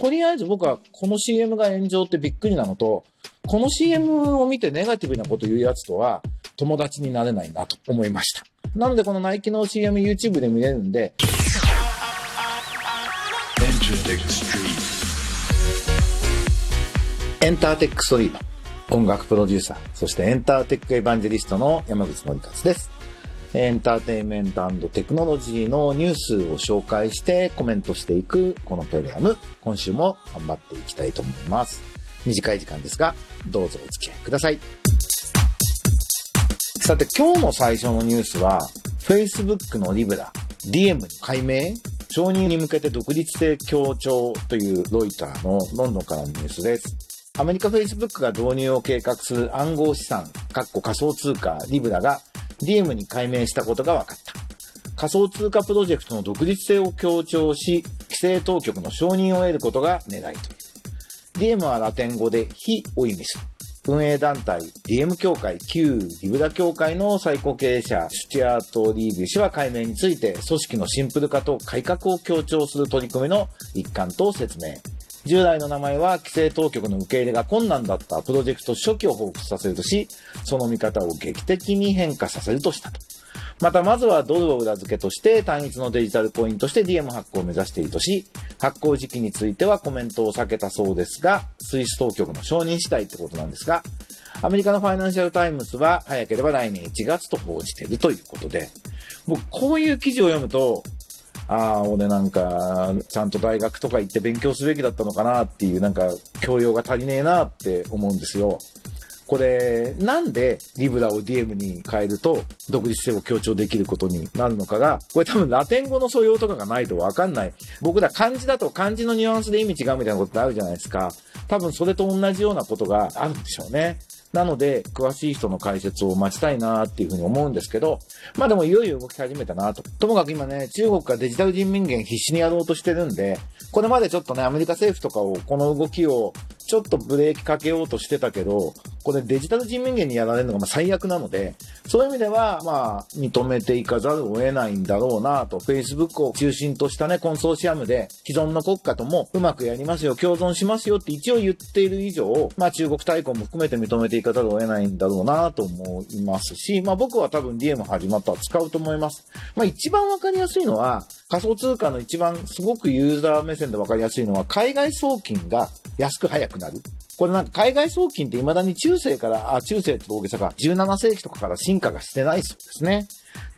とりあえず僕はこの CM が炎上ってびっくりなのと、この CM を見てネガティブなこと言うやつとは友達になれないなと思いました。なのでこのナイキの CM YouTube で見れるんで、エンターテックストリート、音楽プロデューサー、そしてエンターテックエヴァンジェリストの山口のりかつです。エンターテインメントテクノロジーのニュースを紹介してコメントしていくこのプログラム、今週も頑張っていきたいと思います。短い時間ですが、どうぞお付き合いください。さて今日の最初のニュースは、Facebook のリブラ、DM に改名承認に向けて独立性強調というロイターのロンドンからのニュースです。アメリカ Facebook が導入を計画する暗号資産、かっこ仮想通貨リブラが DM に改名したことが分かった。仮想通貨プロジェクトの独立性を強調し、規制当局の承認を得ることが狙いという。DM はラテン語で非を意味する。運営団体 DM 協会旧リブラ協会の最高経営者シュチアート・リービー氏は改名について組織のシンプル化と改革を強調する取り組みの一環と説明。従来の名前は規制当局の受け入れが困難だったプロジェクト初期を彷彿させるとし、その見方を劇的に変化させるとしたと。また、まずはドルを裏付けとして単一のデジタルコインとして DM 発行を目指しているとし、発行時期についてはコメントを避けたそうですが、スイス当局の承認次第ってことなんですが、アメリカのファイナンシャルタイムズは早ければ来年1月と報じているということで、僕こういう記事を読むと、ああ、俺なんか、ちゃんと大学とか行って勉強すべきだったのかなっていう、なんか、教養が足りねえなって思うんですよ。これ、なんでリブラを DM に変えると独立性を強調できることになるのかが、これ多分ラテン語の素養とかがないとわかんない。僕ら漢字だと漢字のニュアンスで意味違うみたいなことってあるじゃないですか。多分それと同じようなことがあるんでしょうね。なので、詳しい人の解説を待ちたいなっていうふうに思うんですけど、まあでもいよいよ動き始めたなと。ともかく今ね、中国がデジタル人民元必死にやろうとしてるんで、これまでちょっとね、アメリカ政府とかをこの動きをちょっとブレーキかけようとしてたけど、これデジタル人民元にやられるのがま最悪なので、そういう意味では、まあ、認めていかざるを得ないんだろうなと、Facebook を中心としたね、コンソーシアムで既存の国家ともうまくやりますよ、共存しますよって一応言っている以上、まあ中国対抗も含めて認めていかざるを得ないんだろうなと思いますし、まあ僕は多分 DM 始まったら使うと思います。まあ一番わかりやすいのは、仮想通貨の一番すごくユーザー目線でわかりやすいのは、海外送金が安く早くなる。これなんか海外送金って未だに中世から、あ、中世って大げさか、17世紀とかから進化がしてないそうですね。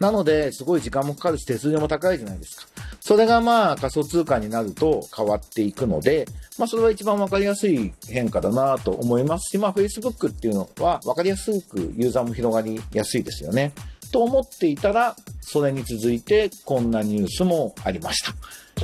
なので、すごい時間もかかるし手数料も高いじゃないですか。それがまあ仮想通貨になると変わっていくので、まあそれは一番わかりやすい変化だなと思いますし、まあ Facebook っていうのはわかりやすくユーザーも広がりやすいですよね。と思っていたら、それに続いてこんなニュースもありました。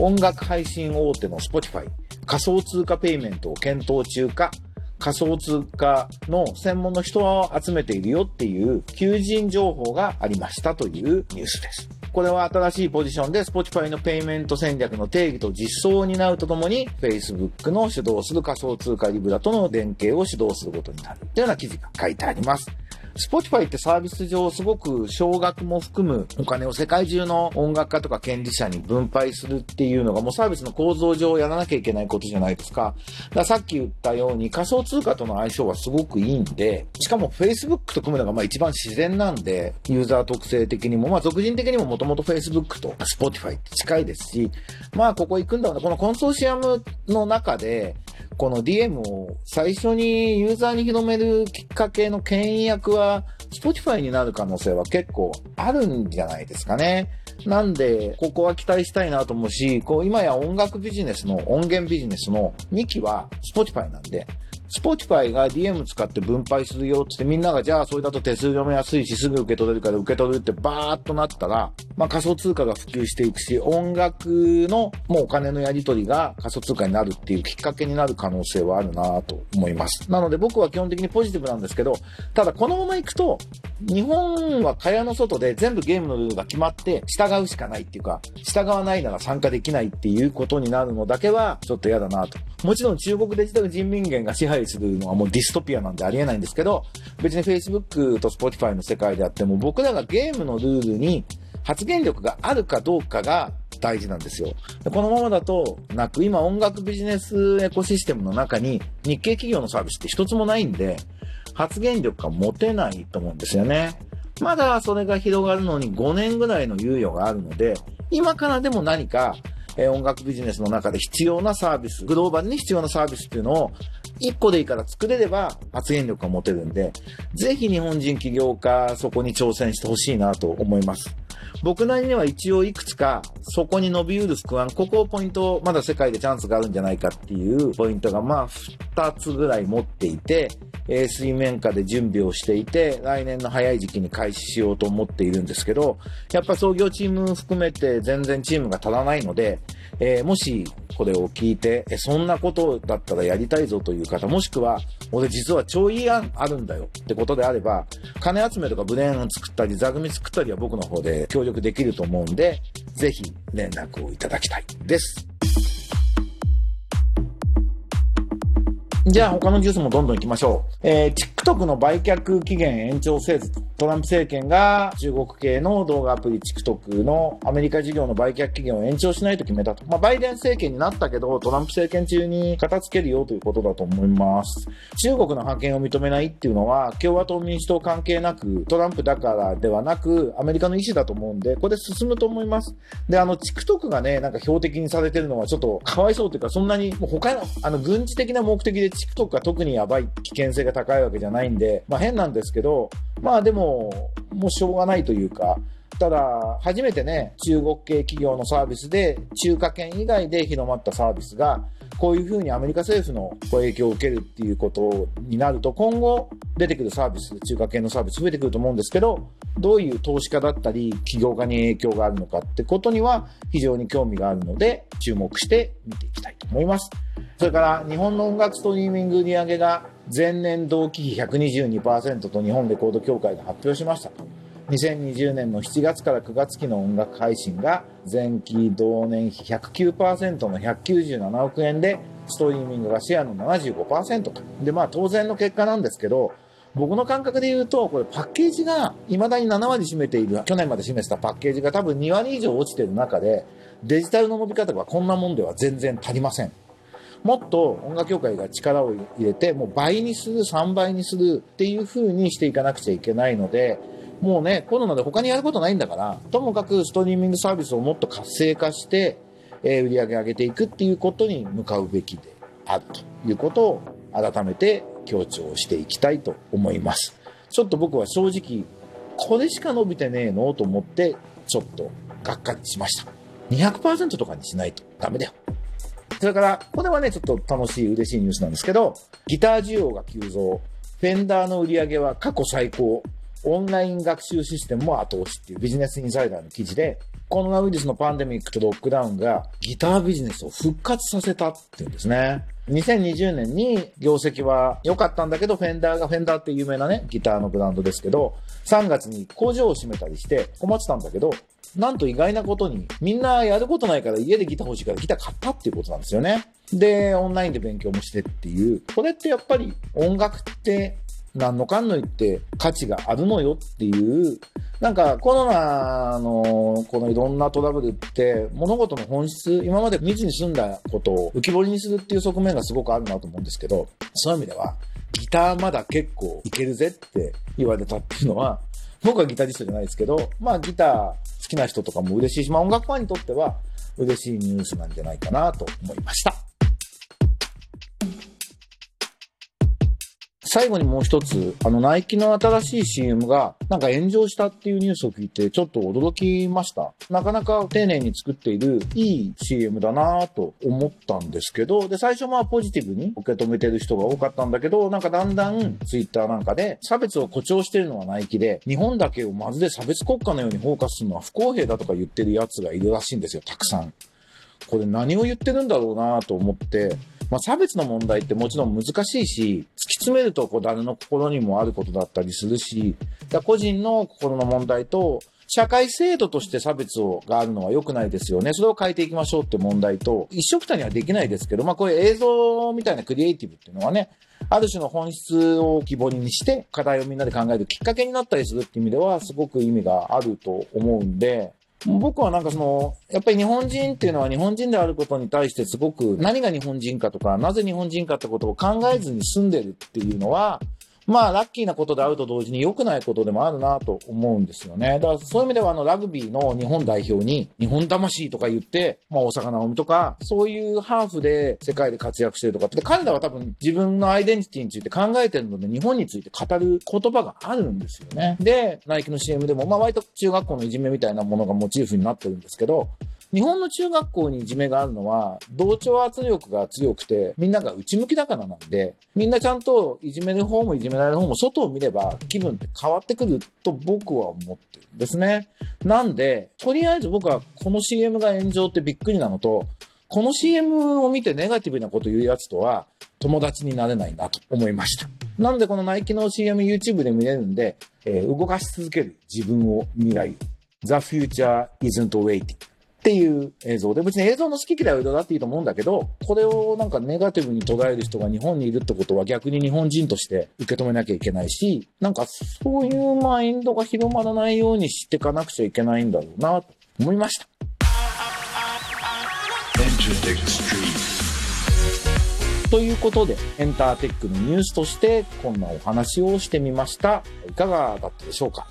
音楽配信大手の Spotify、仮想通貨ペイメントを検討中か、仮想通貨の専門の人を集めているよっていう求人情報がありましたというニュースです。これは新しいポジションで Spotify のペイメント戦略の定義と実装を担うとともに Facebook の主導する仮想通貨リブラとの連携を主導することになるというような記事が書いてあります。Spotify ってサービス上すごく少額も含むお金を世界中の音楽家とか権利者に分配するっていうのがもうサービスの構造上やらなきゃいけないことじゃないですか。だからさっき言ったように仮想通貨との相性はすごくいいんで、しかも Facebook と組むのがまあ一番自然なんで、ユーザー特性的にも、まあ俗人的にももともと Facebook と Spotify って近いですし、まあここ行くんだろうな、このコンソーシアムの中で、この DM を最初にユーザーに広めるきっかけの牽引役は Spotify になる可能性は結構あるんじゃないですかね。なんで、ここは期待したいなと思うし、こう今や音楽ビジネスの音源ビジネスの2期は Spotify なんで、Spotify が DM 使って分配するよってってみんながじゃあそれだと手数料も安いしすぐ受け取れるから受け取るってバーっとなったら、まあ仮想通貨が普及していくし、音楽のもうお金のやり取りが仮想通貨になるっていうきっかけになる可能性はあるなと思います。なので僕は基本的にポジティブなんですけど、ただこのままいくと、日本は蚊帳の外で全部ゲームのルールが決まって従うしかないっていうか、従わないなら参加できないっていうことになるのだけはちょっと嫌だなと。もちろん中国デジタル人民元が支配するのはもうディストピアなんでありえないんですけど、別に Facebook と Spotify の世界であっても僕らがゲームのルールに発言力があるかどうかが大事なんですよ。このままだとなく、今音楽ビジネスエコシステムの中に日系企業のサービスって一つもないんで、発言力が持てないと思うんですよね。まだそれが広がるのに5年ぐらいの猶予があるので、今からでも何か、え、音楽ビジネスの中で必要なサービス、グローバルに必要なサービスっていうのを1個でいいから作れれば発言力が持てるんで、ぜひ日本人起業家そこに挑戦してほしいなと思います。僕なりには一応いくつかそこに伸びうる不安、ここをポイント、まだ世界でチャンスがあるんじゃないかっていうポイントがまあ2つぐらい持っていて、えー、水面下で準備をしていて、来年の早い時期に開始しようと思っているんですけど、やっぱ創業チーム含めて全然チームが足らないので、えー、もしこれを聞いて、え、そんなことだったらやりたいぞという方、もしくは、俺実は超いい案あるんだよってことであれば、金集めとかブレーン作ったり、座組作ったりは僕の方で協力できると思うんで、ぜひ連絡をいただきたいです。じゃあ他のニュースもどんどん行きましょう。えー、TikTok の売却期限延長せず、トランプ政権が中国系の動画アプリ TikTok のアメリカ事業の売却期限を延長しないと決めたと。まあ、バイデン政権になったけど、トランプ政権中に片付けるよということだと思います。中国の覇権を認めないっていうのは、共和党民主党関係なく、トランプだからではなく、アメリカの意思だと思うんで、これ進むと思います。で、あの、TikTok がね、なんか標的にされてるのはちょっとかわいそうというか、そんなに、もう他の、あの、軍事的な目的で TikTok が特にやばい危険性が高いわけじゃないんで、まあ変なんですけど、まあでも、もうしょうがないというか、ただ、初めてね、中国系企業のサービスで、中華圏以外で広まったサービスが、こういうふうにアメリカ政府の影響を受けるっていうことになると、今後出てくるサービス、中華系のサービス増えてくると思うんですけど、どういう投資家だったり、起業家に影響があるのかってことには非常に興味があるので、注目して見ていきたいと思います。それから日本の音楽ストリーミング売上が前年同期比122%と日本レコード協会が発表しました。2020年の7月から9月期の音楽配信が前期同年比109%の197億円で、ストリーミングがシェアの75%と。で、まあ当然の結果なんですけど、僕の感覚で言うと、これパッケージが未だに7割占めている、去年まで占めてたパッケージが多分2割以上落ちてる中で、デジタルの伸び方がこんなもんでは全然足りません。もっと音楽協会が力を入れて、もう倍にする、3倍にするっていう風にしていかなくちゃいけないので、もうね、コロナで他にやることないんだから、ともかくストリーミングサービスをもっと活性化して、えー、売り上げ上げていくっていうことに向かうべきであるということを改めて強調していきたいと思います。ちょっと僕は正直、これしか伸びてねえのと思って、ちょっとがっかりしました。200%とかにしないとダメだよ。それから、これはね、ちょっと楽しい、嬉しいニュースなんですけど、ギター需要が急増。フェンダーの売り上げは過去最高。オンライン学習システムも後押しっていうビジネスインサイダーの記事で、コロナウイルスのパンデミックとロックダウンがギタービジネスを復活させたっていうんですね。2020年に業績は良かったんだけど、フェンダーが、フェンダーって有名なね、ギターのブランドですけど、3月に工場を閉めたりして困ってたんだけど、なんと意外なことに、みんなやることないから家でギター欲しいからギター買ったっていうことなんですよね。で、オンラインで勉強もしてっていう。これってやっぱり音楽って何のかんの言って価値があるのよっていう、なんかコロナのこのいろんなトラブルって物事の本質、今まで未知に済んだことを浮き彫りにするっていう側面がすごくあるなと思うんですけど、そういう意味ではギターまだ結構いけるぜって言われたっていうのは、僕はギタリストじゃないですけど、まあギター好きな人とかも嬉しいし、まあ音楽ファンにとっては嬉しいニュースなんじゃないかなと思いました。最後にもう一つ、あの、ナイキの新しい CM が、なんか炎上したっていうニュースを聞いて、ちょっと驚きました。なかなか丁寧に作っている、いい CM だなぁと思ったんですけど、で、最初まあポジティブに受け止めてる人が多かったんだけど、なんかだんだん Twitter なんかで、差別を誇張してるのはナイキで、日本だけをまるで差別国家のようにフォーカスするのは不公平だとか言ってる奴がいるらしいんですよ、たくさん。これ何を言ってるんだろうなぁと思って、まあ、差別の問題ってもちろん難しいし、突き詰めるとこう誰の心にもあることだったりするし、個人の心の問題と、社会制度として差別をがあるのは良くないですよね。それを変えていきましょうって問題と、一緒くたにはできないですけど、まあこういう映像みたいなクリエイティブっていうのはね、ある種の本質を希望にして、課題をみんなで考えるきっかけになったりするっていう意味では、すごく意味があると思うんで、僕はなんかその、やっぱり日本人っていうのは日本人であることに対してすごく何が日本人かとか、なぜ日本人かってことを考えずに住んでるっていうのは、まあ、ラッキーなことであると同時に良くないことでもあるなと思うんですよね。だからそういう意味では、あの、ラグビーの日本代表に、日本魂とか言って、まあ、大阪直美とか、そういうハーフで世界で活躍してるとかって、彼らは多分自分のアイデンティティについて考えてるので、日本について語る言葉があるんですよね。で、ナイキの CM でも、まあ、割と中学校のいじめみたいなものがモチーフになってるんですけど、日本の中学校にいじめがあるのは、同調圧力が強くて、みんなが内向きだからなんで、みんなちゃんといじめる方もいじめられる方も外を見れば気分って変わってくると僕は思ってるんですね。なんで、とりあえず僕はこの CM が炎上ってびっくりなのと、この CM を見てネガティブなこと言うやつとは友達になれないなと思いました。なんでこのナイキの CM YouTube で見れるんで、えー、動かし続ける自分を未来。The future isn't waiting. っていう映像で、別に映像の好き嫌いはどうだっていいと思うんだけど、これをなんかネガティブに捉える人が日本にいるってことは逆に日本人として受け止めなきゃいけないし、なんかそういうマインドが広まらないようにしていかなくちゃいけないんだろうなと思いました。ということで、エンターテックのニュースとしてこんなお話をしてみました。いかがだったでしょうか？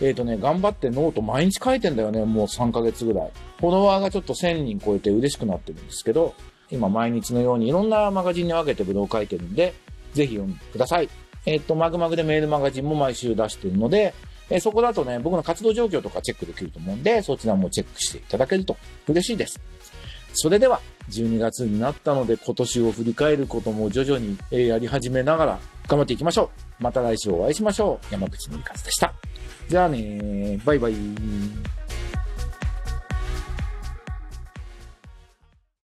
えっ、ー、とね、頑張ってノート毎日書いてんだよね、もう3ヶ月ぐらい。フォロワーがちょっと1000人超えて嬉しくなってるんですけど、今毎日のようにいろんなマガジンに分けてブログ書いてるんで、ぜひ読んでください。えっ、ー、と、まぐまぐでメールマガジンも毎週出してるので、えー、そこだとね、僕の活動状況とかチェックできると思うんで、そちらもチェックしていただけると嬉しいです。それでは、12月になったので、今年を振り返ることも徐々にやり始めながら頑張っていきましょう。また来週お会いしましょう。山口のりかずでした。じゃあねバイバイ。